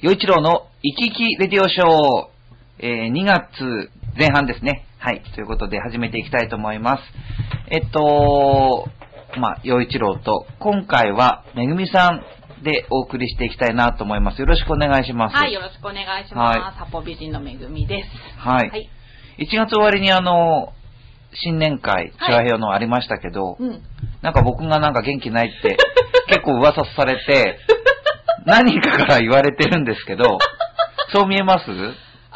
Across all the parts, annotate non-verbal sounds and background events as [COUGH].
洋一郎の生き生きレディオショー、えー2月前半ですね。はい。ということで始めていきたいと思います。えっと、まあ、洋一郎と、今回はめぐみさんでお送りしていきたいなと思います。よろしくお願いします。はい、よろしくお願いします。はい八方美人のめぐみです。はい。はい。1月終わりにあの、新年会、はいチュアヘヨのありましたけど、うん。なんか僕がなんか元気ないって [LAUGHS] 結構噂されて、[LAUGHS] 何人かから言われてるんですけど、[LAUGHS] そう見えます？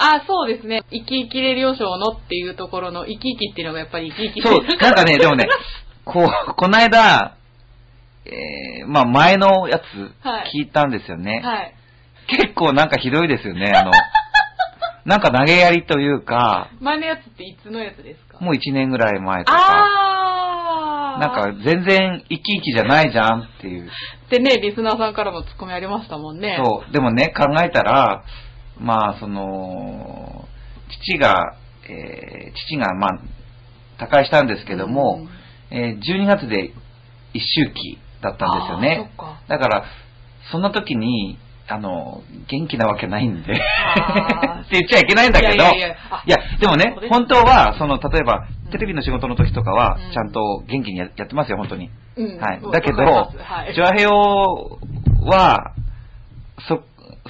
あ、そうですね。生き生きレディオショーのっていうところの生き生きっていうのがやっぱり生き生きそう、なんかね、でもね、[LAUGHS] こう、この間、えー、まあ前のやつはい聞いたんですよね。はい。結構なんかひどいですよね、あの、なんか投げやりというか、前のやつっていつのやつですか？もう1年ぐらい前とか、あー。なんか全然生き生きじゃないじゃんっていう。ってね、リスナーさんからもツッコミありましたもんね。そう。でもね、考えたら、まあ、その、父が、えー父が、まあ、他界したんですけども、えー12月で一周期だったんですよね。かだから、そんな時に、あの、元気なわけないんで。[LAUGHS] って言っちゃいけないんだけど、いやいやいやあいやでもね本当は、その、例えば、テレビの仕事の時とかはうん、ちゃんと元気にややってますよ、本当に。うん。はい。うんだけどジョアヘオは、そ、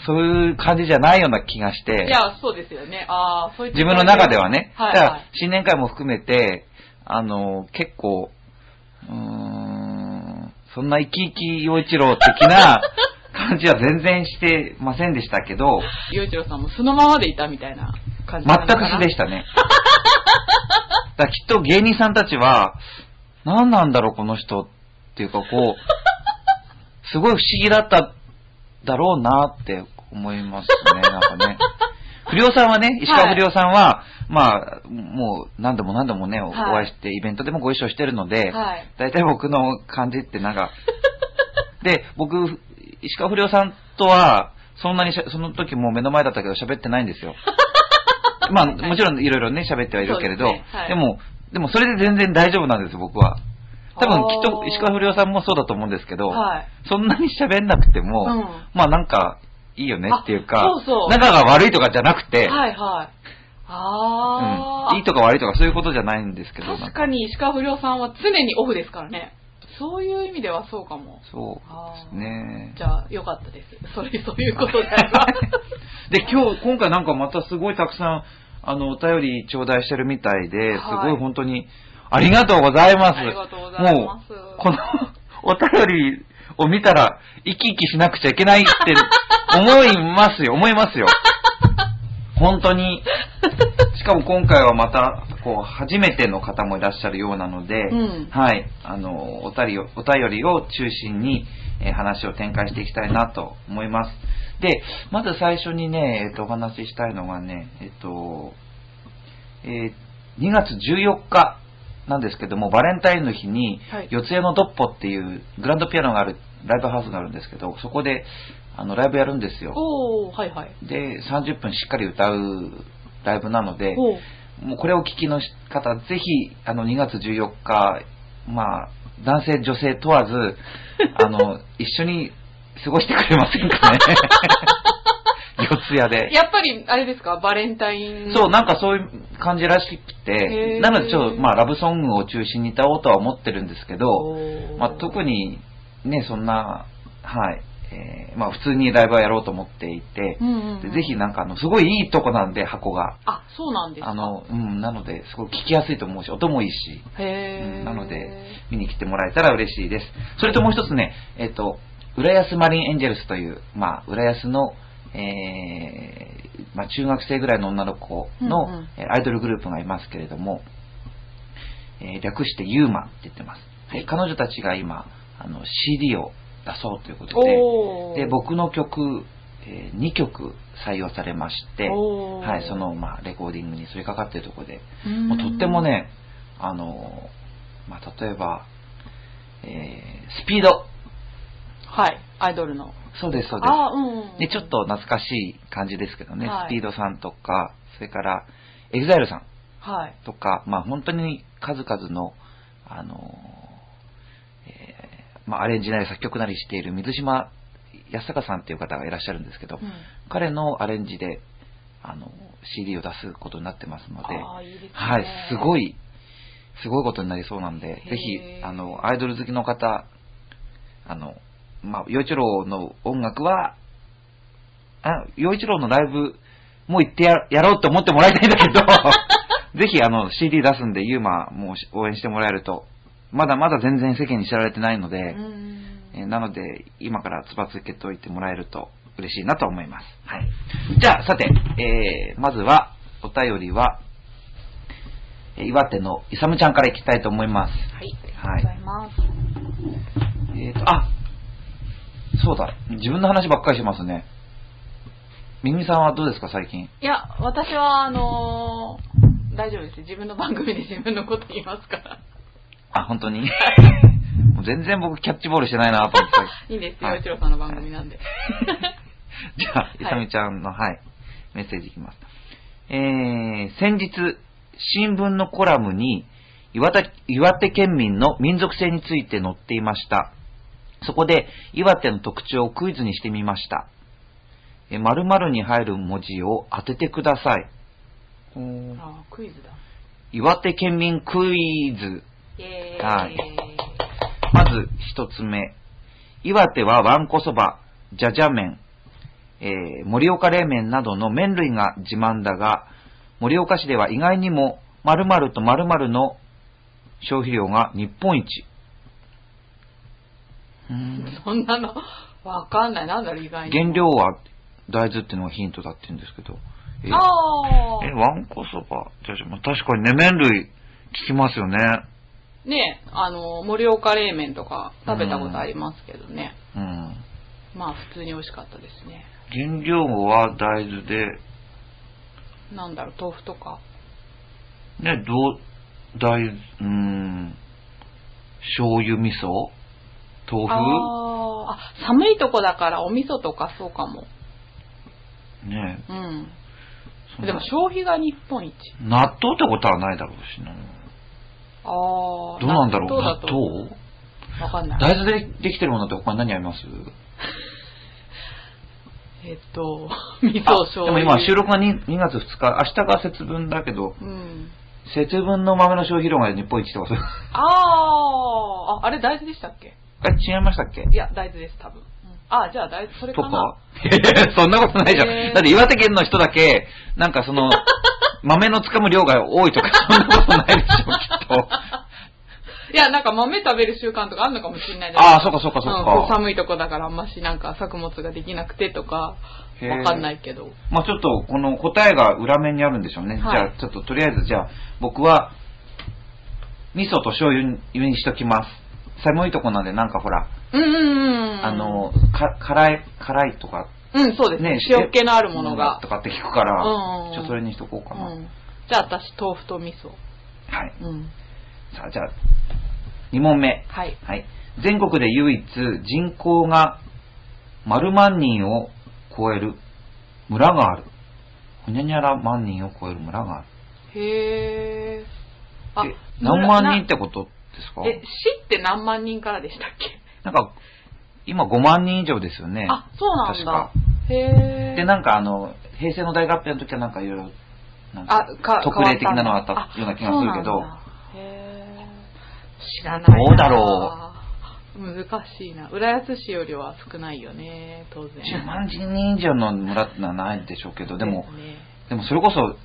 そういう感じじゃないような気がして。い、や、そうですよね。ああ、そういう自分の中ではね、はい、だからはい。新年会も含めて、あの、結構、うーん、そんな生き生き陽一郎的な [LAUGHS] 感じは全然してませんでしたけど、洋一郎さんもそのままでいたみたいな感じ全く素でしたね。[LAUGHS] だきっと芸人さんたちは、何なんだろうこの人っていうかこう、[LAUGHS] すごい不思議だっただろうなって思いますね、なんかね。[LAUGHS] 不良さんはね、石川不良さんは、まあ、もう何度も何度もね、おはい会いして、イベントでもご一緒してるので、はい。大体僕の感じってなんか、[LAUGHS] で、僕、石川不良さんとは、そんなにその時もう目の前だったけど喋ってないんですよ。まあ、もちろんいろいろね、喋ってはいるけれど、ですねはいでも、でもそれで全然大丈夫なんですよ、僕は。多分きっと石川不良さんもそうだと思うんですけど、はい。そんなに喋んなくても、うんまあなんか、いいよねっていうか、あそうそう仲が悪いとかじゃなくて、はいはい。ああ、うん、いいとか悪いとかそういうことじゃないんですけど、確かに石川不良さんは常にオフですからね。そういう意味ではそうかも。そうですね。じゃあ、よかったです。それ、そういうことであれば。[LAUGHS] で、今日、今回なんかまたすごいたくさん、あの、お便り頂戴してるみたいで、はいすごい本当に、ありがとうございます。ありがとうございもますう、このお便りを見たら、生き生きしなくちゃいけないって思いますよ、[LAUGHS] 思いますよ。本当に。しかも今回はまた、こう、初めての方もいらっしゃるようなので、うんはい、あの、お便りを、お便りを中心に、えー話を展開していきたいなと思います。で、まず最初にね、えっ、と、お話ししたいのがね、えっ、と、えー2月14日なんですけども、バレンタインの日にはい、四谷のドッポっていうグランドピアノがあるライブハウスがあるんですけど、そこで、あの、ライブやるんですよ。はいはい。で、30分しっかり歌うライブなので、もうこれをお聞きの方、ぜひ、あの、2月14日、まあ、男性、女性問わず、[LAUGHS] あの、一緒に過ごしてくれませんかね。[LAUGHS] [LAUGHS] 四谷で。やっぱり、あれですか？バレンタイン。そう、なんかそういう感じらしくへて、ーなのでちょっと、まあ、ラブソングを中心に歌おうとは思ってるんですけど、まあ、特に、ね、そんな、はい、えーまあ、普通にライブはやろうと思っていてう、んうんうんでぜひなんかあの、すごいいいとこなんで、箱が。あ、そうなんですか？あの、うん、なので、すごい聞きやすいと思うし、音もいいし、へー。なので、見に来てもらえたら嬉しいです。それともう一つね、えっ、と、浦安マリンエンジェルスという、まあ、浦安の、えーまあ、中学生ぐらいの女の子の、うんうんえーアイドルグループがいますけれども、えー略してユーマって言ってます。で彼女たちが今、あの、CD を出そうということで。で、僕の曲、え2曲採用されまして、はい、その、まあ、レコーディングにそれかかっているところで、もうとってもね、あの、まあ、例えば、えースピード。はい、アイドルの。そうです、そうです。あー、うんうん。で、ちょっと懐かしい感じですけどね、はいスピードさんとか、それから、EXILE さんはい。とか、まあ、本当に数々の、あの、えーまあ、アレンジなり作曲なりしている水島康貴さんっていう方がいらっしゃるんですけど、うん彼のアレンジで、あの、CD を出すことになってますので、いいですね。はい、すごい、すごいことになりそうなんで、ぜへひ、ーあの、アイドル好きの方、あの、まあ、洋一郎の音楽は、あ、洋一郎のライブ、もう行ってややろうと思ってもらいたいんだけど、[LAUGHS] ぜひ、あの、CD 出すんで、ユーマも応援してもらえると、まだまだ全然世間に知られてないので、うん。えーなので、今からつばつけといてもらえると嬉しいなと思います。はい。じゃあ、さて、えー、まずは、お便りは、えー岩手のいさむちゃんからいきたいと思います。はい、ありがとうございます。えーと、あそうだ、自分の話ばっかりしてますね。みみさんはどうですか、最近？いや、私は、あのー大丈夫です。自分の番組で [LAUGHS] 自分のこと言いますから。あ、本当に？[LAUGHS] もう全然僕キャッチボールしてないなと思ってた。いいですよ、はい一郎さんの番組なんで。[LAUGHS] じゃあ、いさみちゃんの、はい、メッセージいきます。えー、先日、新聞のコラムに岩手、岩手県民の民族性について載っていました。そこで、岩手の特徴をクイズにしてみました。えー、〇〇に入る文字を当ててください。あクイズだ。岩手県民クイズ。はいまず一つ目。岩手はわんこそば、じゃじゃ麺、えー盛岡冷麺などの麺類が自慢だが、盛岡市では意外にも〇〇と〇〇の消費量が日本一。そんなの、わかんない。なんだろう、意外に。原料は大豆っていうのがヒントだって言うんですけど。えーああ。え、わんこそば、じゃじゃ、まあ確かにね、麺類聞きますよね。ねあの、盛岡冷麺とか食べたことありますけどね。うん。まあ、普通に美味しかったですね。原料は大豆で、なんだろう、豆腐とか。ね、どう、大、うーん、醤油味噌豆腐？あーあ、寒いとこだからお味噌とかそうかも。ねうん。でも消費が日本一。納豆ってことはないだろうしな。ああ。どうなんだろう？納納豆？わかんない。大豆でできてるものって他に何あります？[LAUGHS] えっと、味噌あ醤油。でも今収録が 2, 2月2日、明日が節分だけど、うん。節分の豆の消費量が日本一ってこと？ああ、あ、あれ大豆でしたっけ？え、違いましたっけ？いや、大豆です、多分。うんあ、じゃあ大豆、それとかな。か？[LAUGHS] そんなことないじゃん。へーだって岩手県の人だけ、なんかその、[LAUGHS] 豆の掴む量が多いとか、そんなことないでしょ、きっと。[LAUGHS] いや、なんか豆食べる習慣とかあるのかもしれないああ、そっかそっかそっか。寒いとこだからあんましなんか作物ができなくてとか、わかんないけど。まあちょっと、この答えが裏面にあるんでしょうね。はいじゃあ、ちょっととりあえず、じゃあ、僕は、味噌と醤油にしときます。寒いとこなんで、なんかほら、うんうんうん。あの、か、辛い、辛いとか、うん、そうですね。ね塩っ気のあるものがと。かって聞くから、うんうんうんちょっとそれにしとこうかな。うん。じゃあ私、豆腐と味噌。はい。うん。さあ、じゃあ、2問目。はい。はい。全国で唯一人口が丸万人を超える村がある。ほにゃにゃら万人を超える村がある。へー。あえ、何万人ってこと？ですか？え、市って何万人からでしたっけ？なんか、今5万人以上ですよね。あ、そうなん確かだ。へー。で、なんかあの、平成の大合併の時はなんかいろいろ、なんかあ、か、特例的なのがあったような気がするけどへー知らないな。どうだろ難しいな。浦安市よりは少ないよね、当然。10万人以上の村ってのはないでしょうけど、でもす、ねでもそれこそ、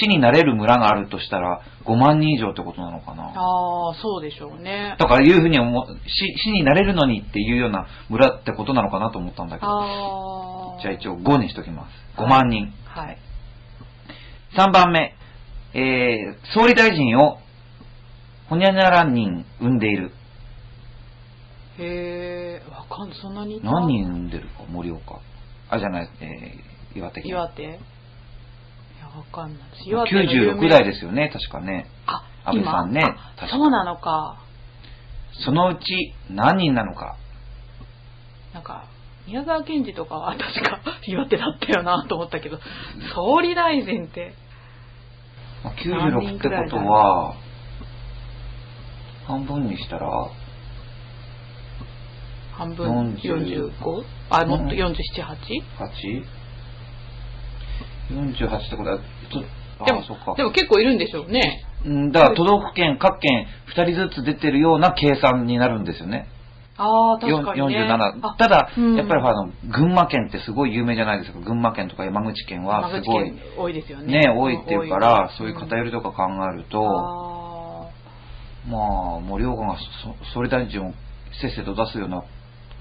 市になれる村があるとしたら、5万人以上ってことなのかな。ああ、そうでしょうね。とかいうふうに思う、市、市になれるのにっていうような村ってことなのかなと思ったんだけど。じゃあ一応5にしときます。5万人。はい。3番目、えー、総理大臣を、ほにゃにゃら人産んでいる。へえ、わかん。そんなに何人産んでるか、盛岡。あ、じゃない、えー、岩手県。岩手？わかんない。岩手の有名96代ですよね、確かね。あ、安倍さんねそうなのか。そのうち何人なのか。なんか、宮沢賢治とかは [LAUGHS] 確か岩手だったよなと思ったけど、総理大臣って、まあ何96ってことは、半分にしたら、半半分40 45? あ、もっとうん47、8? 8?48 ってことは、ちょあでもそっか。でも結構いるんでしょうね。うん、だから都道府県、各県2人ずつ出てるような計算になるんですよね。ああ、確かにね。47。あただ、うんやっぱりあの、群馬県ってすごい有名じゃないですか。群馬県とか山口県はすごい、多いですよね。ね、多いっていうから、んそういう偏りとか考えると、あまあ、盛岡がそ総理大臣をせっせと出すような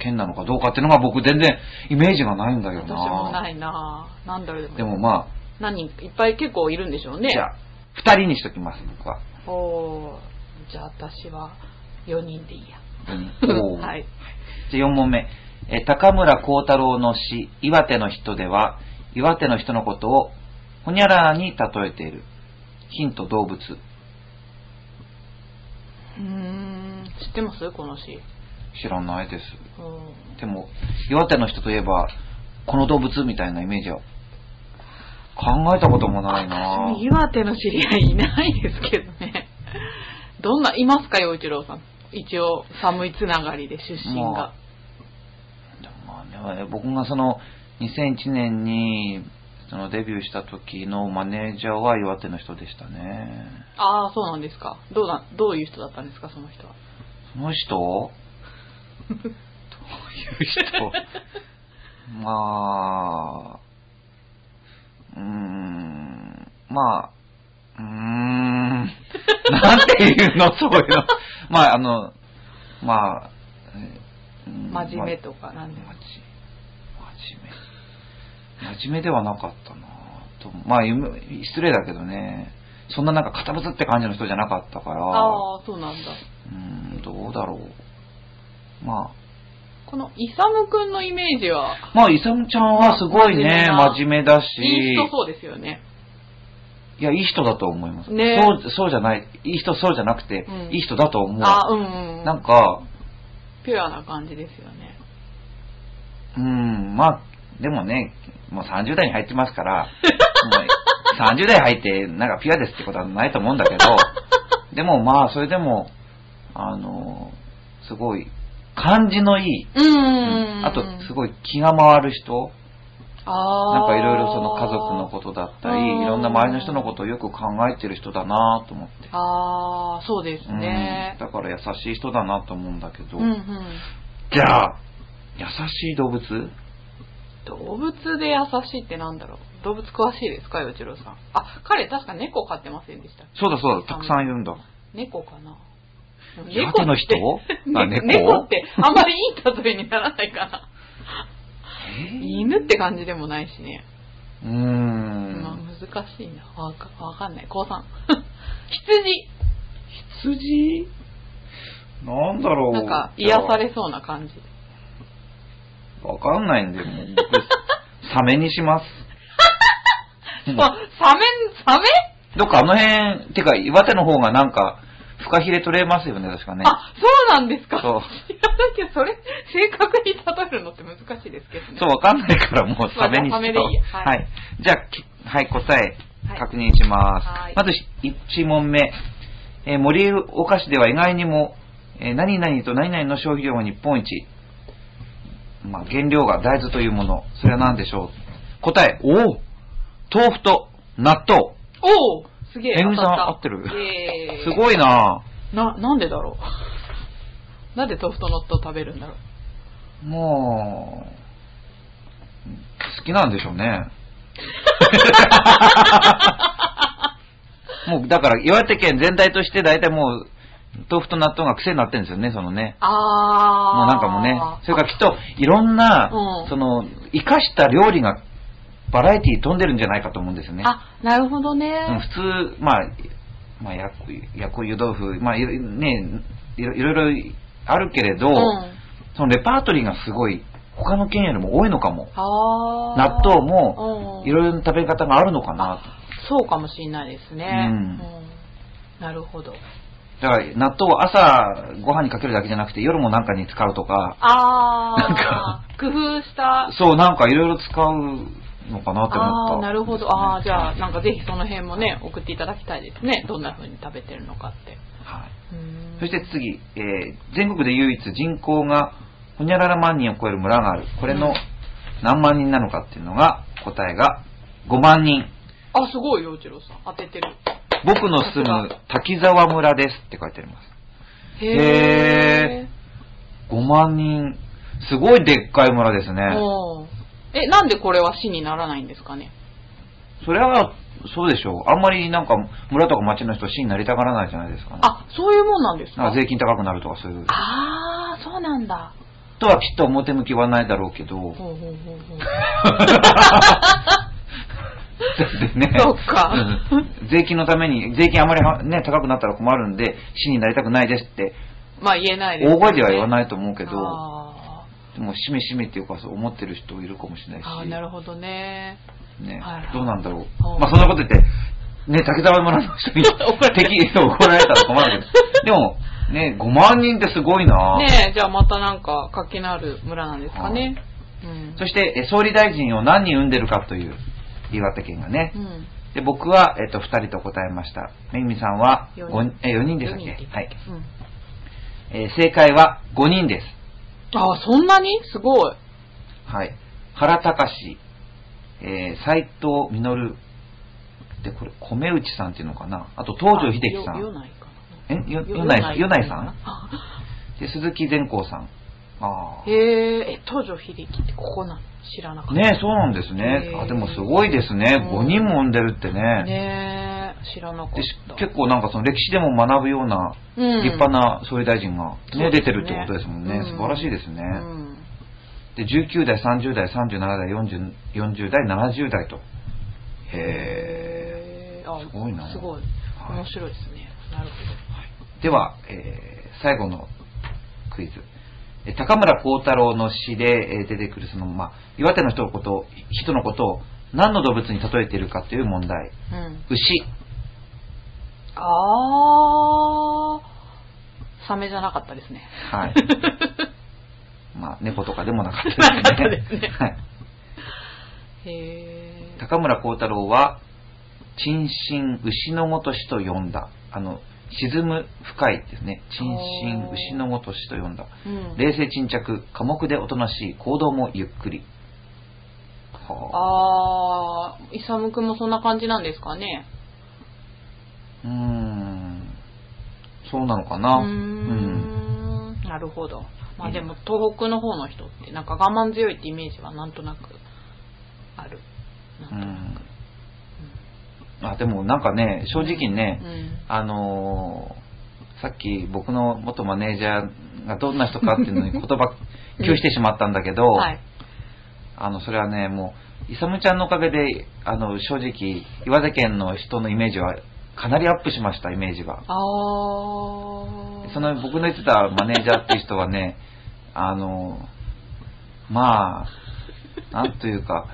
県なのかどうかっていうのが僕全然イメージがないんだーよな。私もないななんだろうでも。でもま何人かいっぱい結構いるんでしょうね。あ、じゃあ、2人にしときます、僕は。おーじゃあ私は4人でいいや。[LAUGHS] はい。じゃあ4問目。えー高村光太郎の詩、岩手の人では、岩手の人のことを、ほにゃららに例えている。ヒント動物。うーん、知ってます？この詩。知らないです。うんでも、岩手の人といえば、この動物みたいなイメージは、考えたこともないな私岩手の知り合いいないですけどね。どんな、いますか、陽一郎さん。一応、寒いつながりで出身まが。でもまあね、僕がその、2001年に、そのデビューした時のマネージャーは岩手の人でしたね。ああ、そうなんですか。どうだ、どういう人だったんですか、その人は。その人？どういう人まあ、うーん、まあ、うーん、なんていうの、そういうの。まあ、あの、まあ、真面目とか、なんでま真面目。真面目ではなかったなと。まあ、失礼だけどね、そんななんか堅物って感じの人じゃなかったから、ああ、そうなんだ。うん、どうだろう。まあ、この、イサムくんのイメージは、まあ、イサムちゃんはすごいね、まあ真面目だし、いい人そうですよね。いや、いい人だと思います。ねそう、そうじゃない、いい人そうじゃなくて、うんいい人だと思う。あうんうん。なんか、ピュアな感じですよね。うん、まあ、でもね、もう30代に入ってますから、[LAUGHS] もう30代入って、なんかピュアですってことはないと思うんだけど、でもまあ、それでも、あの、すごい、感じのいい、うんあと、すごい気が回る人、あなんかいろいろその家族のことだったり、うんいろんな周りの人のことをよく考えてる人だなと思って。ああ、そうですねうん。だから優しい人だなと思うんだけど、うんうん。じゃあ、優しい動物？動物で優しいってなんだろう？動物詳しいですか、よちろさん？あ、彼確か猫飼ってませんでしたそうだそうだ、たくさんいるんだ。猫かな岩手の人？[LAUGHS] あね猫？猫ってあんまりいい例えにならないかな。えー？犬って感じでもないしね。うーまあん。難しいな。わかわかんない。高三。[LAUGHS] 羊。羊？なんだろう。なんか癒されそうな感じ。わかんないんで、もう僕、[LAUGHS] サメにします。サメ、サメ？どっかあの辺、てか岩手の方がなんか、フカヒレ取れますよね、確かね。あ、そうなんですか。そういや、だけどそれ、正確に例えるのって難しいですけどね。そう、わかんないからもうサメにしまあじゃあサメでいいやは。はいいじゃあ、きはい、答えはい、確認します。はいまず1問目。えー森岡市では意外にも、えー何々と何々の消費量が日本一。まあ、原料が大豆というもの。それは何でしょう答え、おお豆腐と納豆。おおすげえ。めぐみさん合ってる？えーすごいなな、なんでだろう？[LAUGHS] なんで豆腐と納豆食べるんだろう？もう、好きなんでしょうね。[LAUGHS] もう、だから、岩手県全体として大体もう、豆腐と納豆が癖になってるんですよね、そのね。あー。もうなんかもうね、それからきっと、いろんな、うんその、生かした料理が、バラエティー飛んでるんじゃないかと思うんですよね。あ、なるほどね。うん普通、まあ、まあ、や焼こ湯豆腐、まあ、いろね、いろいろあるけれど、うん。そのレパートリーがすごい、他の県よりも多いのかも。納豆も、うんいろいろな食べ方があるのかなそうかもしれないですね。うんなるほど。と。だから、納豆を朝ご飯にかけるだけじゃなくて、夜もなんかに使うとか、あー。なんか工夫した。そう、なんかいろいろ使うのかなって思った。あー、なるほど。あー、じゃあ、なんかぜひその辺もね、送っていただきたいですね。どんな風に食べてるのかって。はい。そして次、えー全国で唯一人口がほにゃらら万人を超える村がある。これの何万人なのかっていうのが、答えが5万人。あ、すごい、洋一郎さん。当ててる。僕の住む滝沢村ですって書いてあります。へ5万人。すごいでっかい村ですー。ね。え、なんでこれは市にならないんですかね？それは、そうでしょう。あんまりなんか村とか町の人市になりたがらないじゃないですかね。あ、そういうもんなんですか？なんか税金高くなるとかそういう。あー、そうなんだ。とはきっと表向きはないだろうけど。ほうほうほうほう。だってね。そっかうん税金のために、税金あまりはね、高くなったら困るんで、市になりたくないですって、まあ言えないです、大声では言わいないと思うけど、も、しめしめっていうか、そう思ってる人いるかもしれないし。ーあー、なるほどね。ねはいはいどうなんだろうう。んまあ、そんなこと言って、ね、竹沢村の人に [LAUGHS] 怒られ敵、そう怒られたら困るけど。[LAUGHS] でも、ね、5万人ってすごいなねえ、じゃあまたなんか活気のある村なんですかね。うん。そして、え総理大臣を何人産んでるかという、岩手県がねう。ん。で、僕は、えっと、2人と答えました。めぐみさんは四 4, 人え4人でしたっけ？はい。うん。えー正解は5人です。ああ、そんなに？すごい。はい。原隆、えー、斎藤実、で、これ、米内さんっていうのかな？あと、東條秀樹さん。あよよないかえ？な。よ、よないさん、よないさん？あで、鈴木善光さん。あへえ、え、東條秀樹ってここなの？知らなかあ。った。ねそうなんですねあ、でもすごいですね。うん5人も産んでるってね。ねえ、知らなかったた。結構なんかその歴史でも学ぶようなうん立派な総理大臣がね、そうですね出てるってことですもんね。うん素晴らしいですね。うん。で、19代、30代、37代、40, 40代、70代と。へへえ。あすごいなすごい。はい面白いですね。なるほーでは、えー最後のクイズ。え高村光太郎の詩でえー出てくるその、まあ、岩手の人のことを、人のことを何の動物に例えているかという問題。ど。うん。牛。あー。サメじゃなかったですね。はい。[LAUGHS] まあ、猫とかでもなかったですね。はい。へえ。高村光太郎は、沈心牛のごとしと呼んだ。あの、沈む深いですね。沈心牛のごとしと呼んだ。うん。冷静沈着、寡黙でおとなしい、行動もゆっくり。はあ。あー、イサムくんもそんな感じなんですかね。うーん。そうなのかな。うーん。なるほど。まあでも東北の方の人ってなんか我慢強いってイメージはなんとなくある。なん。あ、でもなんかね、正直ね、うん。あのーさっき僕の元マネージャーがどんな人かっていうのに [LAUGHS] 言葉拒否してしまったんだけど、はい。あの、それはね、もう、イサムちゃんのおかげで、あの、正直、岩手県の人のイメージはかなりアップしました、イメージが。その僕の言ってたマネージャーっていう人はね、あの、まあ、なんというか、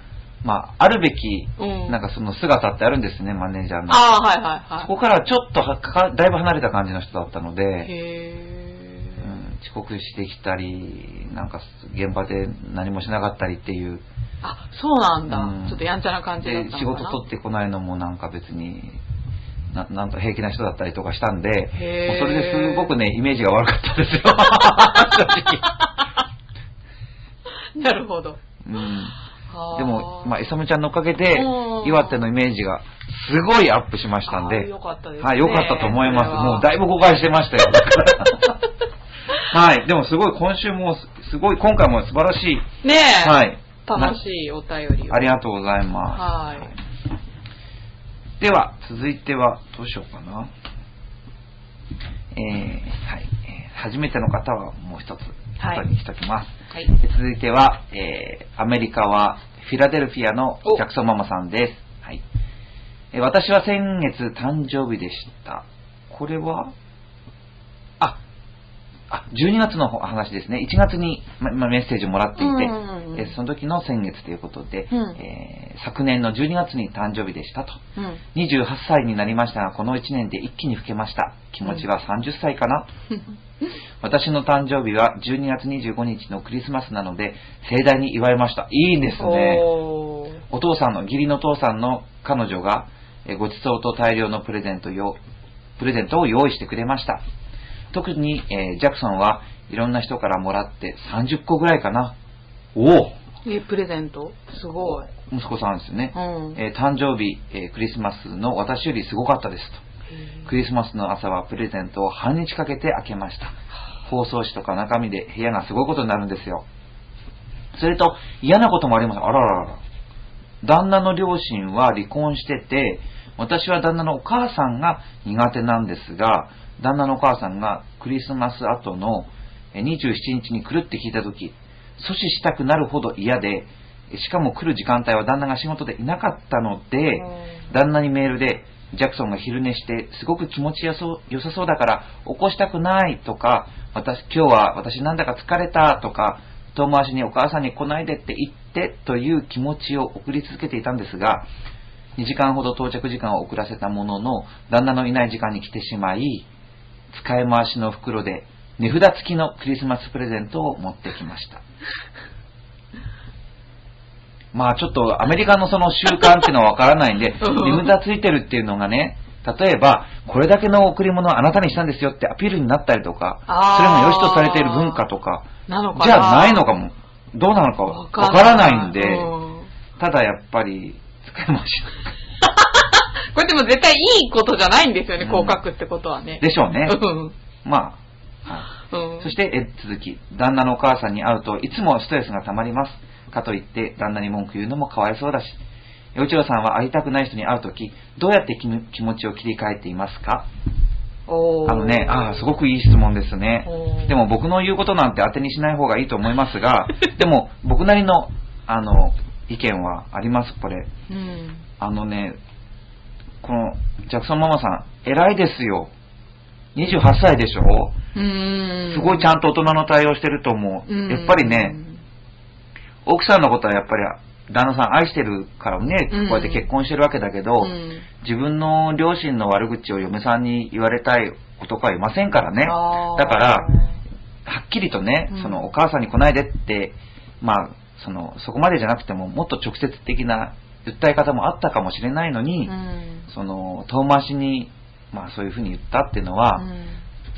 まあ、あるべき、うんなんかその姿ってあるんですね、マネージャーの。あー、はいはいはい。そこからちょっとはかだいぶ離れた感じの人だったので、へー。うん、遅刻してきたり、なんか現場で何もしなかったりっていう、あ、そうなんだ。うんちょっとやんちゃな感じで。仕事取ってこないのもなんか別にななんと平気な人だったりとかしたんで、もうそれですごくね、イメージが悪かったですよ。[LAUGHS] 正直。なるほど。うん、でも、まあ、イサムちゃんのおかげでう、ん岩手のイメージがすごいアップしましたんで、よかったですねはい、よかったと思います。もうだいぶ誤解してましたよ。[LAUGHS] はい、でもすごい今週も、すごい今回も素晴らしい、ねえ。はい。楽しいお便りを。ありがとうございます。はいでは、続いては、どうしようかな。えー、はい。えー初めての方はもう一つ、はい後にしときます。はい。で続いては、えー、アメリカはフィラデルフィアのジャクソンママさんです。はい。えー私は先月誕生日でした。これは？あ、あ、12月の話ですね。1月に、ままメッセージをもらっていて、うんうんその時の先月ということで、うんえー昨年の12月に誕生日でしたと。うん。28歳になりましたが、この1年で一気に老けました。気持ちは30歳かな、[LAUGHS] 私の誕生日は12月25日のクリスマスなので、盛大に祝いました。いいですね。お父さんの、義理の父さんの彼女が、えーご馳走と大量のプレゼントよプレゼントを用意してくれました。特に、えージャクソンはいろんな人からもらって30個ぐらいかな。おおえ、プレゼントすごい。息子さんですよね。うん。えー誕生日、えークリスマスの私よりすごかったですと。クリスマスの朝はプレゼントを半日かけて開けました。包装紙とか中身で部屋がすごいことになるんですよ。それと嫌なこともあります。あらららら。旦那の両親は離婚してて、私は旦那のお母さんが苦手なんですが、旦那のお母さんがクリスマス後のえー27日に来るって聞いたとき、阻止したくなるほど嫌で、えしかも来る時間帯は旦那が仕事でいなかったので、旦那にメールで、ジャクソンが昼寝して、すごく気持ちよそさそうだから、起こしたくないとか、私、今日は私なんだか疲れたとか、遠回しにお母さんに来ないでって言ってという気持ちを送り続けていたんですが、2時間ほど到着時間を遅らせたものの、旦那のいない時間に来てしまい、使い回しの袋で値札付きのクリスマスプレゼントを持ってきました。[LAUGHS] まあちょっとアメリカのその習慣っていうのはわからないんで、うん。値札ついてるっていうのがね、例えば、これだけの贈り物をあなたにしたんですよってアピールになったりとか、それも良しとされている文化とか、じゃあないのかも、どうなのかわからないんで、うん。ただやっぱり使い回しこれでも絶対いいことじゃないんですよね、うんこう書くってことはね。でしょうね。うんまあ、はい。うんそして、え続き、旦那のお母さんに会うといつもストレスが溜まります。かといって、旦那に文句言うのもかわいそうだし、洋一郎さんは会いたくない人に会うとき、どうやって気む気持ちを切り替えていますか？おーあのね、ああ、すごくいい質問ですねおー。でも僕の言うことなんて当てにしない方がいいと思いますが、[LAUGHS] でも僕なりの、あの、意見はあります、これ。うん。あのね、この、ジャクソンママさん、偉いですよ。28歳でしょ。すごいちゃんと大人の対応してると思う。うんやっぱりね、奥さんのことはやっぱり旦那さん愛してるからね、うんこうやって結婚してるわけだけど、うん自分の両親の悪口を嫁さんに言われたい男はいませんからね。だから、はっきりとね、うんそのお母さんに来ないでって、まあ、その、そこまでじゃなくても、もっと直接的な訴え方もあったかもしれないのに、うん。その、遠回しに、まあそういうふうに言ったっていうのは、うん。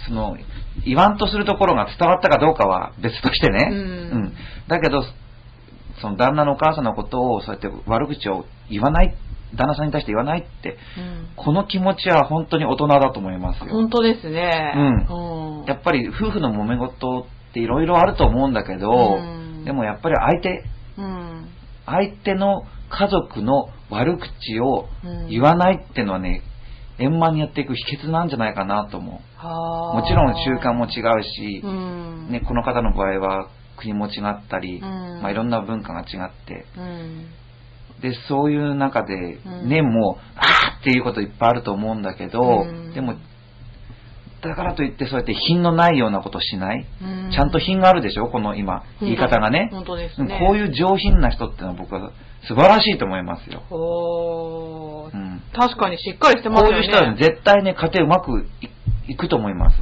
その、言わんとするところが伝わったかどうかは別としてね。うん。だけど、その旦那のお母さんのことをそうやって悪口を言わない、旦那さんに対して言わないって、うん。この気持ちは本当に大人だと思いますよ。本当ですね。うん。うん。やっぱり夫婦の揉め事っていろいろあると思うんだけど、うん。でもやっぱり相手、うん。相手の家族の悪口をうん。言わないっていうのはね、円満にやっていく秘訣なんじゃないかなと思う。はあ。もちろん習慣も違うし、うん。ね、この方の場合は国も違ったり、うん。まあ、いろんな文化が違って、うん。で、そういう中で、うん。ね、もう、あーっていうこといっぱいあると思うんだけど、うん。でも、だからといってそうやって品のないようなことしない、うん。ちゃんと品があるでしょこの今、言い方がね。ね。こういう上品な人ってのは僕は素晴らしいと思いますよ。おーうん確かにしっかりしてますよね。こういう人は絶対ね、家庭うまくいいくと思います。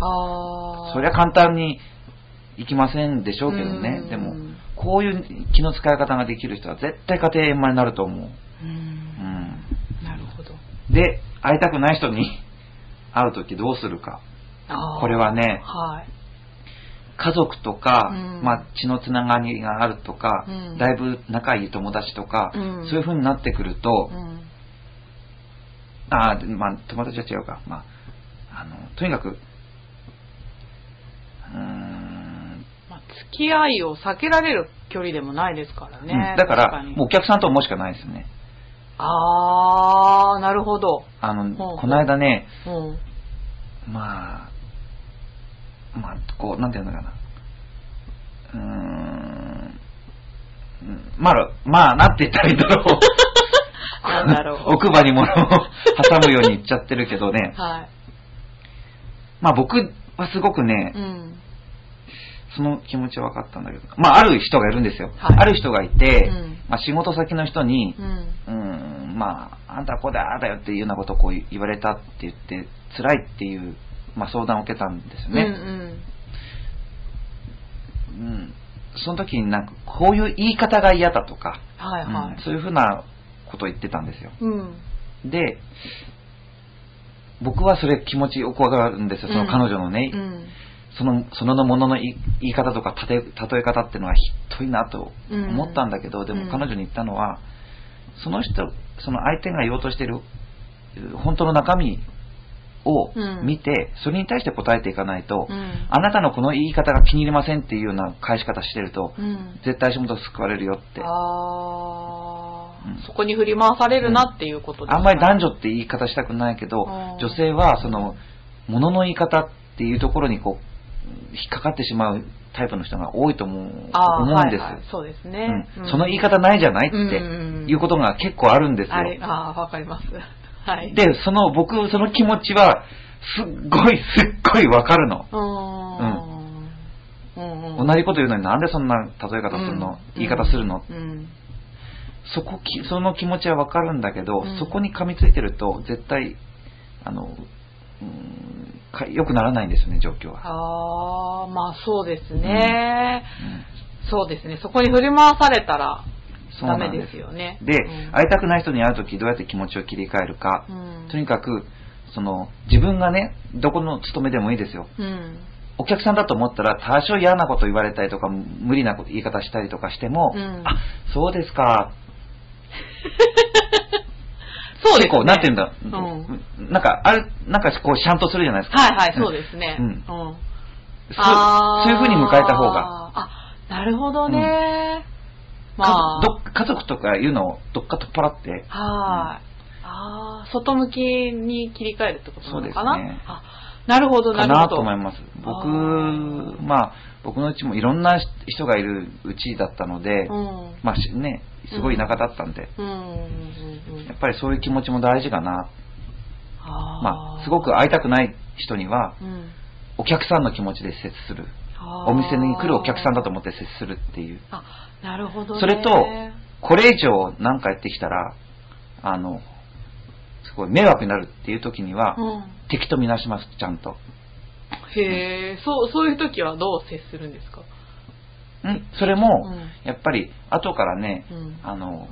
そりゃ簡単にいきませんでしょうけどねうん。でも、こういう気の使い方ができる人は絶対家庭円満になると思う。うんうん。なるほど。で、会いたくない人に会うときどうするか。これはねはい。家族とか、うんまあ、血のつながりがあるとか、うんだいぶ仲いい友達とか、うんそういう風になってくると、うんあーまあ、友達は違うか。まあ、あの、とにかく、うーん、まあ、付き合いを避けられる距離でもないですからね。うんだから、もうお客さんと思うしかないですね。あー、なるほど。あの、この間ね、うん。まあ、まあ、こう、なんていうのかな。うーん、うんまあ、まあ、なんて言ったらいいんだろう。なんだろう奥歯に物を [LAUGHS] 挟むように言っちゃってるけどね。はい。まあ僕はすごくね、うん。その気持ちは分かったんだけど。まあある人がいるんですよ。はいある人がいて、うんまあ仕事先の人にう、ん。うーん、まあ、あんたはこうだ、ああだよっていうようなことをこう言われたって言って、辛いっていう、まあ相談を受けたんですよね。うんうん。うん。その時になんか、こういう言い方が嫌だとか、はいはうんそういうふうなことを言ってたんですよ。い。うん。で、僕はそれ気持ちよくわかるんですよ、その彼女のね。うん。その、そのものの言い方とか例え例え方っていうのはひどいなと思ったんだけど、でも彼女に言ったのは、その人、その相手が言おうとしてる本当の中身を見て、それに対して答えていかないと、うん。あなたのこの言い方が気に入りませんっていうような返し方してると、うん。絶対足元救われるよって。そこに振り回されるなっていうことですあんまり男女って言い方したくないけど、うん。女性はその、ものの言い方っていうところにこう、引っかかってしまうタイプの人が多いと思うんです。はいはい。そうですね、うん。その言い方ないじゃないっていうことが結構あるんですよ。あわかりますはい。で、その僕、その気持ちは、すっごいすっごいわかるの。うー。ん。うんうん。同じこと言うのになんでそんな例え方するの、うん。言い方するの、うん。そこき、その気持ちはわかるんだけど、うん。そこに噛みついてると、絶対、あの、うんか良くならないんですよね、状況は。ああまあそうですね、そうですね。そこに振り回されたらダメですすよね。で、うん。会いたくない人に会うときどうやって気持ちを切り替えるか、うん。とにかく、その、自分がね、どこの勤めでもいいですよ。うん。お客さんだと思ったら、多少嫌なこと言われたりとか、無理なこと言い方したりとかしても、うん。あ、そうですか。[LAUGHS] そうですね。結構、なんて言うんだ、うん。なんか、あれ、なんかこう、シャンとするじゃないですか。はいはいそうですね。うん。うん。そうそういう風に迎えた方が。あなるほどね、まかあど家族とかいうのをどっか取っ払って、はい、ああ外向きに切り替えるってことなのかな？そうですね。あなるほどなかなるほど。と思います。僕まあ、僕のうちもいろんな人がいるうちだったので、うん。まあしね、すごい田舎だったんで、うん。やっぱりそういう気持ちも大事かな。あー。まあ、すごく会いたくない人には、うん。お客さんの気持ちで接する。お店に来るお客さんだと思って接するっていう。あなるほどね。それと、これ以上何かやってきたら、あの、すごい迷惑になるっていう時には、うん、敵とみなします、ちゃんと。へえそうそういう時はどう接するんですか？ん。それも、うん。やっぱり、後からね、うん。あの、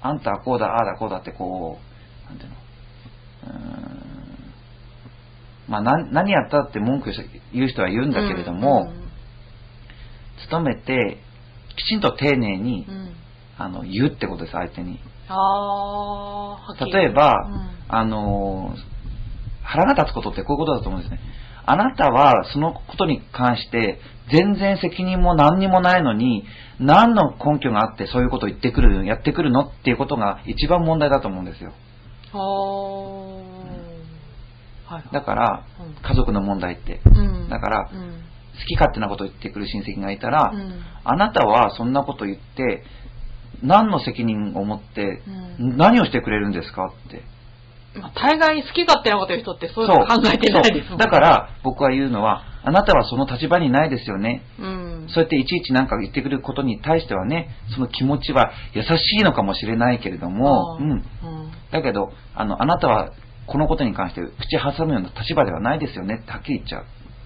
あんたはこうだ、ああだ、こうだってこう、なんていうの、うーんまあ、何何やったって文句言う人は言うんだけれども、努めて、きちんと丁寧に、あの、言うってことです、相手に。例えば、うんあの、腹が立つことってこういうことだと思うんですね。あなたはそのことに関して全然責任も何にもないのに何の根拠があってそういうことを言ってくる、やってくるのっていうことが一番問題だと思うんですよ。だからうん。家族の問題って。うん。だからうん。好き勝手なことを言ってくる親戚がいたら、うん。あなたはそんなこと言って何の責任を持ってうん。何をしてくれるんですかって。まあ、大概好き勝手なこと言う人ってそういうの考えてないですもんそう。だから僕は言うのは、あなたはその立場にないですよね。うん。そうやっていちいちなんか言ってくることに対してはね、その気持ちは優しいのかもしれないけれども、うん。うん。だけど、あの、あなたはこのことに関して口挟むような立場ではないですよねってはっきり言っちゃう。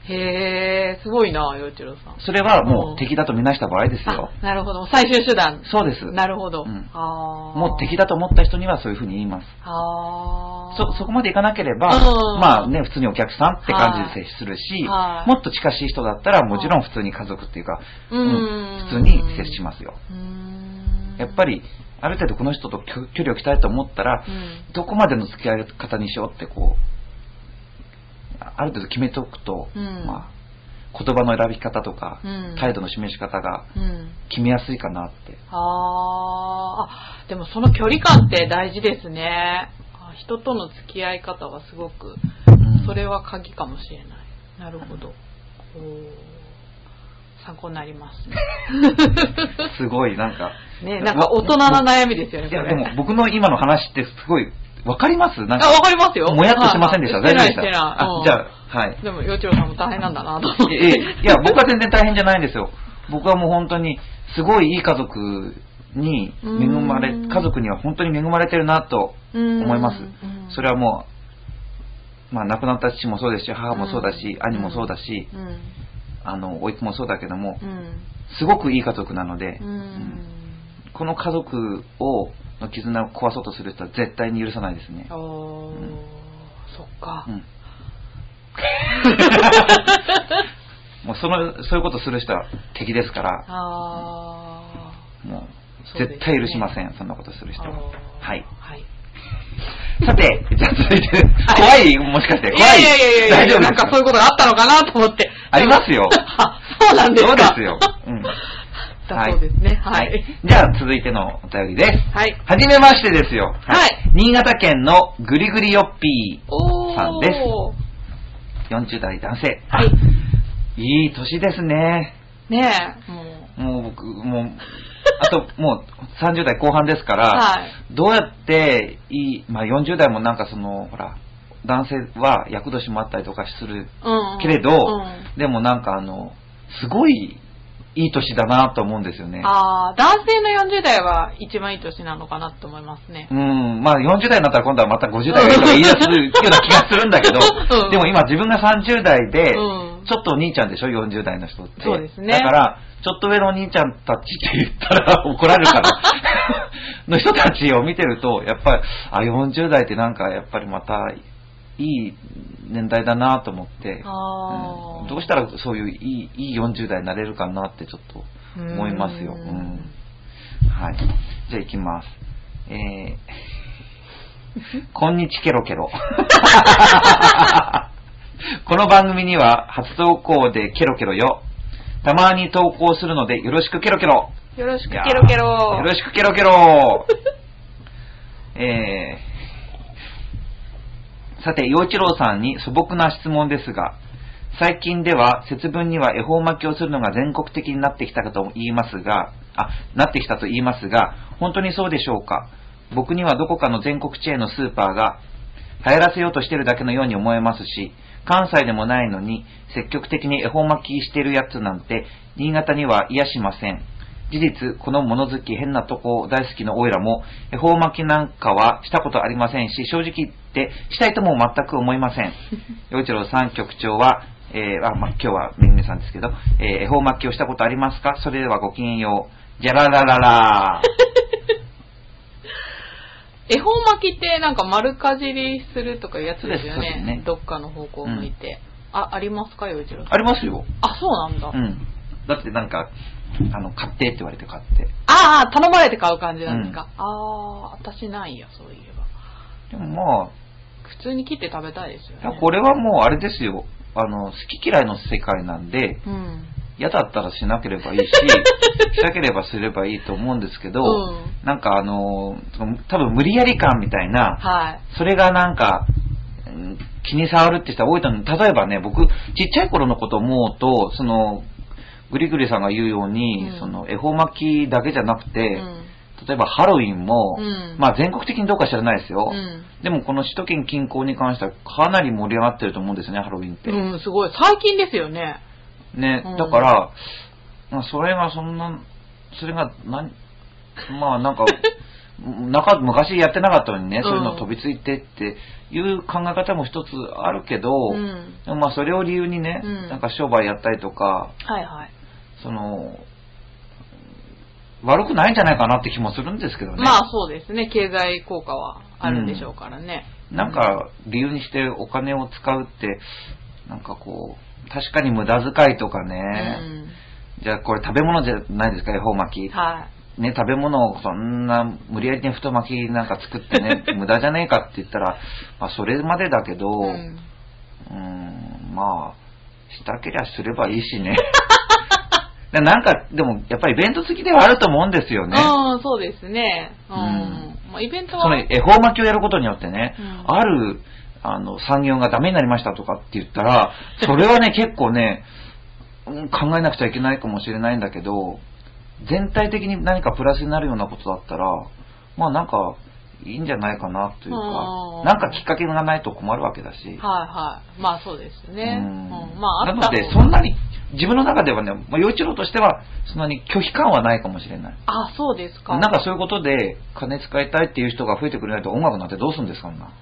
へえすごいな陽一郎さん。それはもう敵だと見なした場合ですよ。あなるほど。最終手段。そうです。なるほど、うん。あー。もう敵だと思った人にはそういうふうに言います。あー。そ、そこまでいかなければ、うん。まあね、普通にお客さんって感じで接するし、はい。もっと近しい人だったらもちろん普通に家族っていうか、うん。普通に接しますよ。やっぱり、ある程度この人と距距離を置きたいと思ったら、うん。どこまでの付き合い方にしようってこう、あある程度決めておくと、うん。まあ、言葉の選び方とか、うん。態度の示し方がうん。決めやすいかなって。あー。あでもその距離感って大事ですね。あ人との付き合い方はすごくうん。それは鍵かもしれない。なるほど参考になります。ねすごいなんか、ねなんか大人な悩みですよねいや、でも僕の今の話ってすごい、わかります？なんあか、わかりますよ。もやっとしてませんでした？はい大丈夫でした？あ、じゃあ、はい。でも陽一郎さんも大変なんだなと思って。いや僕は全然大変じゃないんですよ。僕はもう本当に、すごいいい家族に恵まれ、うん家族には本当に恵まれてるなと思います。うん。それはもう、まあ亡くなった父もそうですし、母もそうだし、うん。兄もそうだし、うんあの、甥っ子もそうだけどもう、ん。すごくいい家族なのでう、ん。この家族を、の絆を壊そうとする人は絶対に許さないですね。おー。そっか。うん。[LAUGHS] もうその、そういうことする人は敵ですから、あもう絶対許しません、そんなことするー人は。はい。はい。さて、じゃあ続いて、怖いもしかして、い怖い。やいやいやいやいや、大丈夫なんかそういうことがあったのかなと思って。ありますよ [LAUGHS] あ、そうなんですか。そうですよ。うん。だそうですね。はい。じゃあ続いてのお便りです。はい。はじめましてですよ。はい新潟県のぐりぐりよっぴおー。さんですー、40代男性。はい。いい年ですね。ねえ、もう。もう僕、もう、あともう30代後半ですから、はい。どうやっていい、まあ40代もなんかその、ほら、男性は厄年もあったりとかするうん。けれど、うんでもなんかあの、すごいいい年だなと思うんですよね。ああ、男性の40代は一番いい年なのかなと思いますね。うん、まあ40代になったら今度はまた50代がいいとか言い出すような気がするんだけど、[LAUGHS] うんでも今自分が30代で、うんちょっとお兄ちゃんでしょ、40代の人って。そうですねだから、ちょっと上のお兄ちゃんたちって言ったら怒られるから、[LAUGHS] の人たちを見てると、やっぱり、あ、40代ってなんかやっぱりまたいい年代だなと思って、うんどうしたらそういういいいい40代になれるかなってちょっと思いますよ。ううんんはい。じゃあ行きます。えー、[LAUGHS] こんにちケロケロ。[LAUGHS] この番組には初投稿でケロケロよ。たまに投稿するのでよろしくケロケロ。よろしくケロケロ。よろしくケロケロ。[LAUGHS] えー、さて、陽一郎さんに素朴な質問ですが、最近では節分には恵方巻きをするのが全国的になってきたかと言いますが、あ、なってきたと言いますが、本当にそうでしょうか？僕にはどこかの全国チェーンのスーパーが流行らせようとしてるだけのように思えますし、関西でもないのに積極的に恵方巻きしてるやつなんて新潟には癒しません。事実、この物好き変なとこ大好きのオイラも恵方巻きなんかはしたことありませんし、正直言ってしたいとも全く思いません。[LAUGHS] 洋一郎さん局長は、えーあまあ、今日はめぐみさんですけど、えー恵方巻きをしたことありますか？それではごきげんよう。じゃらららら [LAUGHS] 恵方巻きってなんか丸かじりするとかいうやつですよね。ねどっかの方向を向いて。あ、ありますか、洋一郎さん。ありますよ。あ、そうなんだ。うん。だってなんか、あの、買ってって言われて買って。ああ、頼まれて買う感じなんですか？ああ、私ないや、そういえば。でもまあ、普通に切って食べたいですよね。これはもうあれですよ。あの、好き嫌いの世界なんで、うん。嫌だったらしなければいいし、[LAUGHS] したければすればいいと思うんですけど、うんなんかあの、多分無理やり感みたいな、はい。それがなんか、うん気に障るって人は多いと思う。例えばね、僕、ちっちゃい頃のことを思うと、その、グリグリさんが言うように、うんその、恵方巻きだけじゃなくて、うん例えばハロウィンも、うんまあ全国的にどうか知らないですよ。うんでもこの首都圏近郊に関してはかなり盛り上がってると思うんですよね、ハロウィンって。うん、すごい。最近ですよね。ねうん、だから、まあそれがそんな、それが、なん、まあなんか、なんか昔やってなかったのにね、そういうの飛びついてっていう考え方も一つあるけど、まあそれを理由にね、うんなんか商売やったりとか、はいはい。その、悪くないんじゃないかなって気もするんですけどね。まあそうですね。経済効果はあるんでしょうからね。なんか理由にしてお金を使うって、なんかこう、確かに無駄遣いとかうね、ん。じゃあこれ食べ物じゃないですか、恵方巻き。はい。ね、食べ物をそんな無理やりに太巻きなんか作ってね、[LAUGHS] 無駄じゃねえかって言ったら、まあそれまでだけど、ううんーん、まあ、したけりゃすればいいしね。[LAUGHS] でなんか、でもやっぱりイベント好きではあると思うんですよね。うん、そうですね。うん。うんまあ、イベントは。その恵方巻きをやることによってね、うんあるあの産業がダメになりましたとかって言ったら、[LAUGHS] それはね、結構ね、うん考えなくちゃいけないかもしれないんだけど、全体的に何かプラスになるようなことだったら、まあなんか、いいんじゃないかなというかう、んなんかきっかけがないと困るわけだし。はいはい。まあそうですね。ううんん。まああったなので、そんなに、自分の中ではね、まあ、陽一郎としては、そんなに拒否感はないかもしれない。あ、そうですか。なんかそういうことで、金使いたいっていう人が増えてくれないと音楽なんてどうするんですか、そんな。[LAUGHS]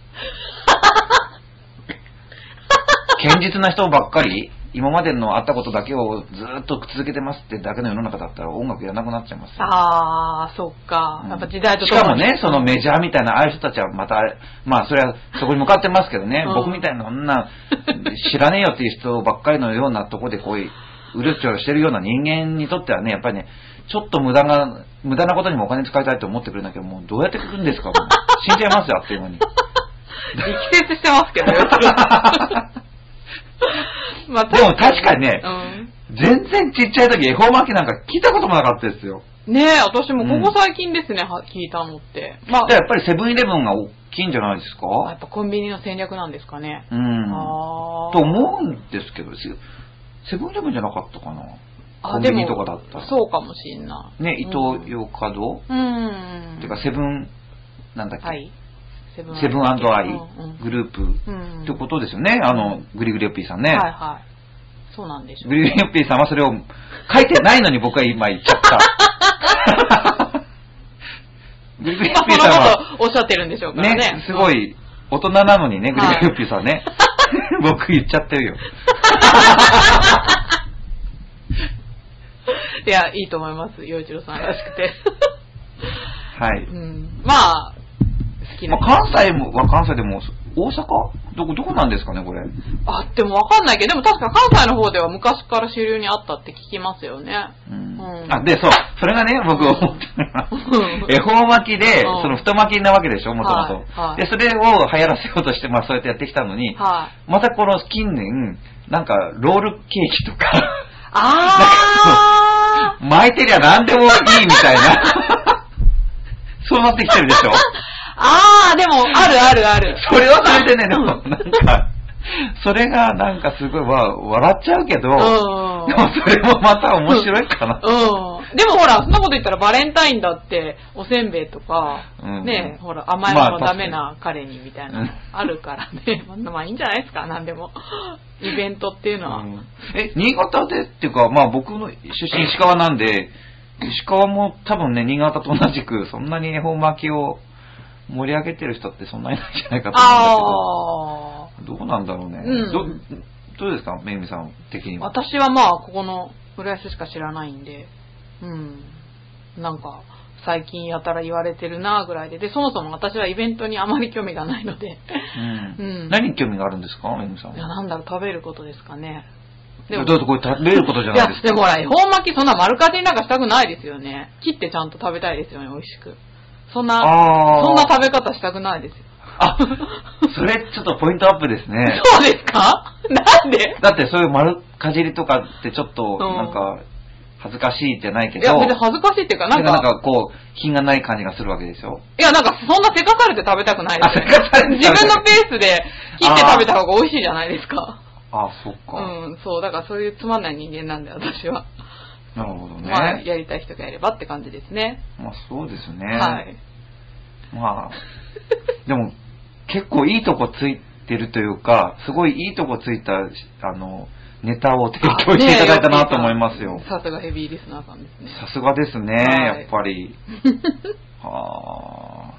堅実な人ばっかり？今までのあったことだけをずっと続けてますってだけの世の中だったら音楽やらなくなっちゃいますよ。あー、そっか。うんやっぱ時代としともにかもね、そのメジャーみたいな、ああいう人たちはまた、まあそれはそこに向かってますけどね、うん僕みたいな、そんな、知らねえよっていう人ばっかりのようなとこでこういう、うるちょろしてるような人間にとってはね、やっぱりね、ちょっと無駄な、無駄なことにもお金使いたいと思ってくれなきゃもうどうやって来るんですか、もう死んじゃいますよ、あっという間に。[LAUGHS] 力説してますけどよ。[LAUGHS] [LAUGHS] まあでも確かにねうん全然ちっちゃい時恵方巻きなんか聞いたこともなかったですよ。ねえ、私もここ最近ですね、は聞いたのって。まあで、やっぱりセブンイレブンが大きいんじゃないですか？やっぱコンビニの戦略なんですかね。うん。と思うんですけど、セセブンイレブンじゃなかったかな？あコンビニとかだったら。そうかもしんなね、伊東洋華堂、い。うん。てかセブン、なんだっけ、はい。セブンアイグループうんってことですよね、あの、グリグリヨッピーさんね。はいはい。そうなんでしょう。グリグリヨッピーさんはそれを書いてないのに僕は今言っちゃった。[LAUGHS] グリグリヨッピーさんは、おっしゃってるんでしょうからね。ね、すごい大人なのにね、グリグリヨッピーさんね。[LAUGHS] 僕言っちゃってるよ。[LAUGHS] いや、いいと思います。洋一郎さんらしくて。はい。うん。まあ、ま。あ、関西もは関西でも、大阪？どこ、どこなんですかね、これ？あってもわかんないけど、でも確か関西の方では昔から主流にあったって聞きますよね。うんうんあ、で、そう。それがね、僕思ったのが、[LAUGHS] 恵方巻きで、うんその太巻きなわけでしょ、もともと。で、それを流行らせようとして、まあそうやってやってきたのに、はい。またこの近年、なんか、ロールケーキとか、あー [LAUGHS] 巻いてりゃ何でもいいみたいな。[LAUGHS] そうなってきてるでしょ。あー、でも、あるあるある。それはそれでね、でもなんか、それがなんかすごい、わ笑っちゃうけど、うん。でもそれもまた面白いかな。うん。でもほら、そんなこと言ったらバレンタインだって、おせんべいとか、うんねほら、甘いまあものダメな彼にみたいなうんのあるからね。まあいいんじゃないですか、なんでも。イベントっていうのは。うんえ、新潟でっていうか、まあ僕の出身石川なんで、石川も多分ね、新潟と同じく、そんなに恵方巻きを盛り上げてる人ってそんなにいないんじゃないかと思うんだけど、あどうなんだろうね。うんどどうですか、めぐみさん的にー。は。私はまあ、ここの浦安しか知らないんで、うん。なんか、最近やたら言われてるなぐらいで。で、そもそも私はイベントにあまり興味がないので。うんうん何に興味があるんですか、めぐみさんいや、は。なんだろう、食べることですかね。だってこれ食べることじゃいやないです、か。でもほら、恵方巻きそんな丸かじりなんかしたくないですよね。切ってちゃんと食べたいですよね、美味しく。そんな、そんな食べ方したくないですよ。あ、それちょっとポイントアップですね。[LAUGHS] そうですか？なんで？だってそういう丸かじりとかってちょっと、うんなんか、恥ずかしいじゃないけど、いや、別に恥ずかしいっていうか、なんか、なんかこう、品がない感じがするわけですよ。いや、なんか、そんなせかされて食べたくないですせかされて自分のペースで切って食べた方が美味しいじゃないですか。あそっか。うん、そう、だからそういうつまんない人間なんで、私は。なるほどね。まあ、やりたい人がやればって感じですね。まあそうですね。はい。まあ、でも結構いいとこついてるというか、すごいいいとこついた、あの、ネタを提供していただいたなと思いますよ。さすがヘビーリスナーさんですね。さすがですね、はいやっぱり。は [LAUGHS] あ、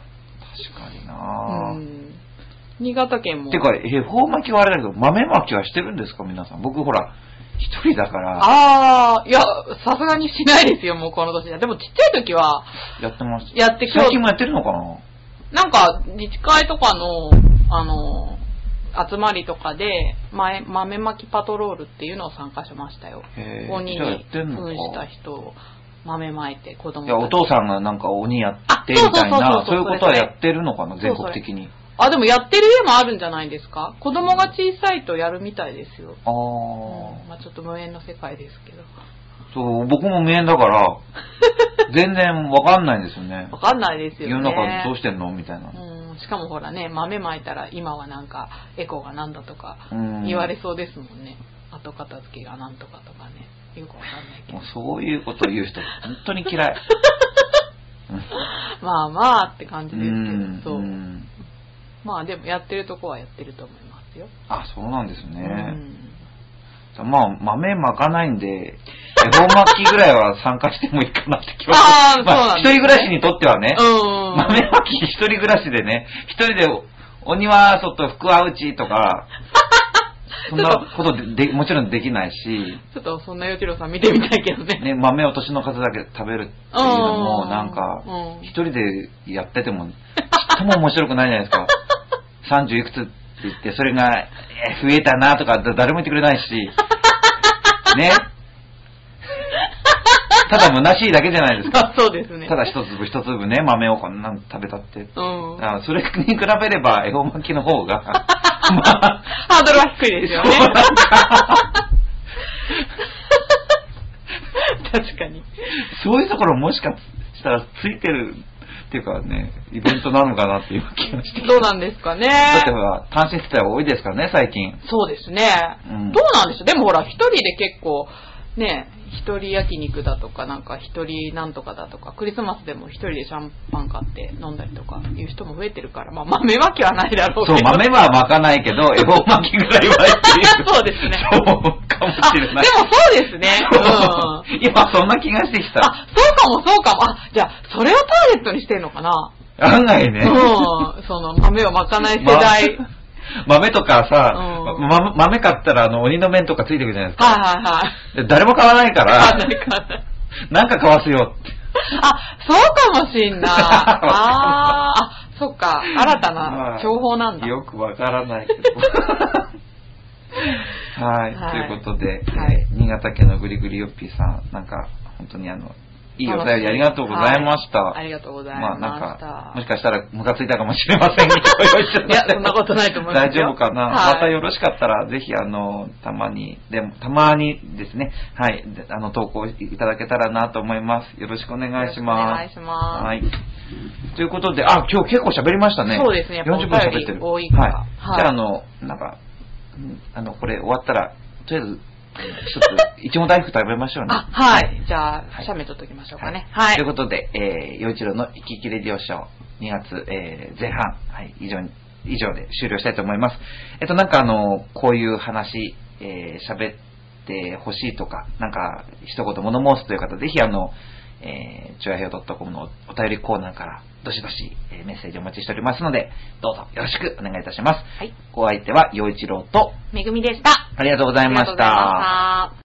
確かにうな、ん。新潟県も。てか、恵方巻きはあれだけど、豆巻きはしてるんですか皆さん。僕ほら、一人だから、ああ、いや、さすがにしないですよ、もうこの年で。でもちっちゃい時は、やってます。やって最近もやってるのかな？なんか、自治会とかの、あの、集まりとかで、前豆まきパトロールっていうのを参加しましたよ。鬼に扮した人を豆まいて子供いや、お父さんがなんか鬼やってみたいな、あそういうことはやってるのかな、全国的に。あ、でもやってる家もあるんじゃないですか？子供が小さいとやるみたいですよ。あうんあ、まあちょっと無縁の世界ですけど。そう、僕も無縁だから、[LAUGHS] 全然わかんないんですよねわ。かんないですよね。世の中どうしてんの？みたいな。うん、しかもほらね、豆まいたら今はなんかエコがなんだとかうん言われそうですもんね。後片付けがなんとかとかね。よくわかんないけどもう。そういうことを言う人、本当に嫌い。[LAUGHS] まあまあって感じうですけんど、そうう。んまあでもやってるとこはやってると思いますよ。あ、そうなんですうね。んまあ、豆まかないんで、恵方巻きぐらいは参加してもいいかなって気はあーまあ、そうなんですね一人暮らしにとってはね、うん。豆まき一人暮らしでね、一人でお庭外福は内とか、[LAUGHS] そんなことででもちろんできないし、ちょっとそんなよちろさん見てみたいけどね。ね、豆を年の数だけ食べるっていうのも、うんなんかうん、一人でやってても、ちっとも面白くないじゃないですか。30いくつって言って、それが、えー増えたなとか、だ誰も言ってくれないし、[LAUGHS] ね。ただ虚しいだけじゃないですか。あ [LAUGHS] そうですね。ただ一粒一粒ね、豆をこんなん食べたって。うん。あそれに比べれば、恵方巻きの方が、[LAUGHS] まあ、ハードルは低いですよね。確かに。そういうところもしかしたらついてるっていうかね、イベントなのかなっていう気がして。どうなんですかね。だってほら、単身世帯が多いですからね、最近。そうですね。うんどうなんでしょうでもほら、一人で結構、ね、一人焼肉だとか、なんか一人なんとかだとか、クリスマスでも一人でシャンパン買って飲んだりとかいう人も増えてるから、まあ豆まきはないだろうけど。そう、豆は巻かないけど、[LAUGHS] 恵方巻きぐらいはっていう。そうですねそうかもしれない。そうですね。うん。今そんな気がしてきた。あ、そうかもそうかも。あ、じゃあ、それをターゲットにしてんのかな？案外ね。うん。その、豆をまかない世代。ま豆とかさ、うんま豆買ったらあの鬼の面とかついてくるじゃないですか。はいはいはい。で誰も買わないから、あないかないなんか買わせようって。あ、そうかもしんな。[LAUGHS] あーあ、そっか。新たまあな情報なんだ。よくわからないけど。[LAUGHS] はい、はいということで、はいえー新潟県のぐりぐりよっぴーさん、なんか、本当にあの、いいお便りありがとうございました。はいありがとうございました。まあなんか、もしかしたらムカついたかもしれませんけど、いやそんなことないと思いますよ大丈夫かな、はいまたよろしかったら、ぜひあの、たまに、でも、たまにですね、はい、であの、投稿いただけたらなと思います。よろしくお願いします。お願いしますはい。ということで、あ、今日結構喋りましたね。そうですねやっぱ40分喋ってる。多いからはい。はいじゃあ、あの、なんか、うんあの、これ終わったら、とりあえず、一つ、いちご大福食べましょうね。あ、はい。じゃあは、い写メ撮っときましょうかね。は。はいい。ということで、えー、洋一郎の生き生きレディオショー、2月、えー前半、はい、以上に、以上で終了したいと思います。えっと、なんかあの、こういう話、えー、喋ってほしいとか、なんか、一言物申すという方、ぜひあの、えー、ちょやへよ .com のお便りコーナーから、どしどし、えーメッセージお待ちしておりますので、どうぞよろしくお願いいたします。はい。お相手は、洋一郎と、めぐみでした。ありがとうございまし。た。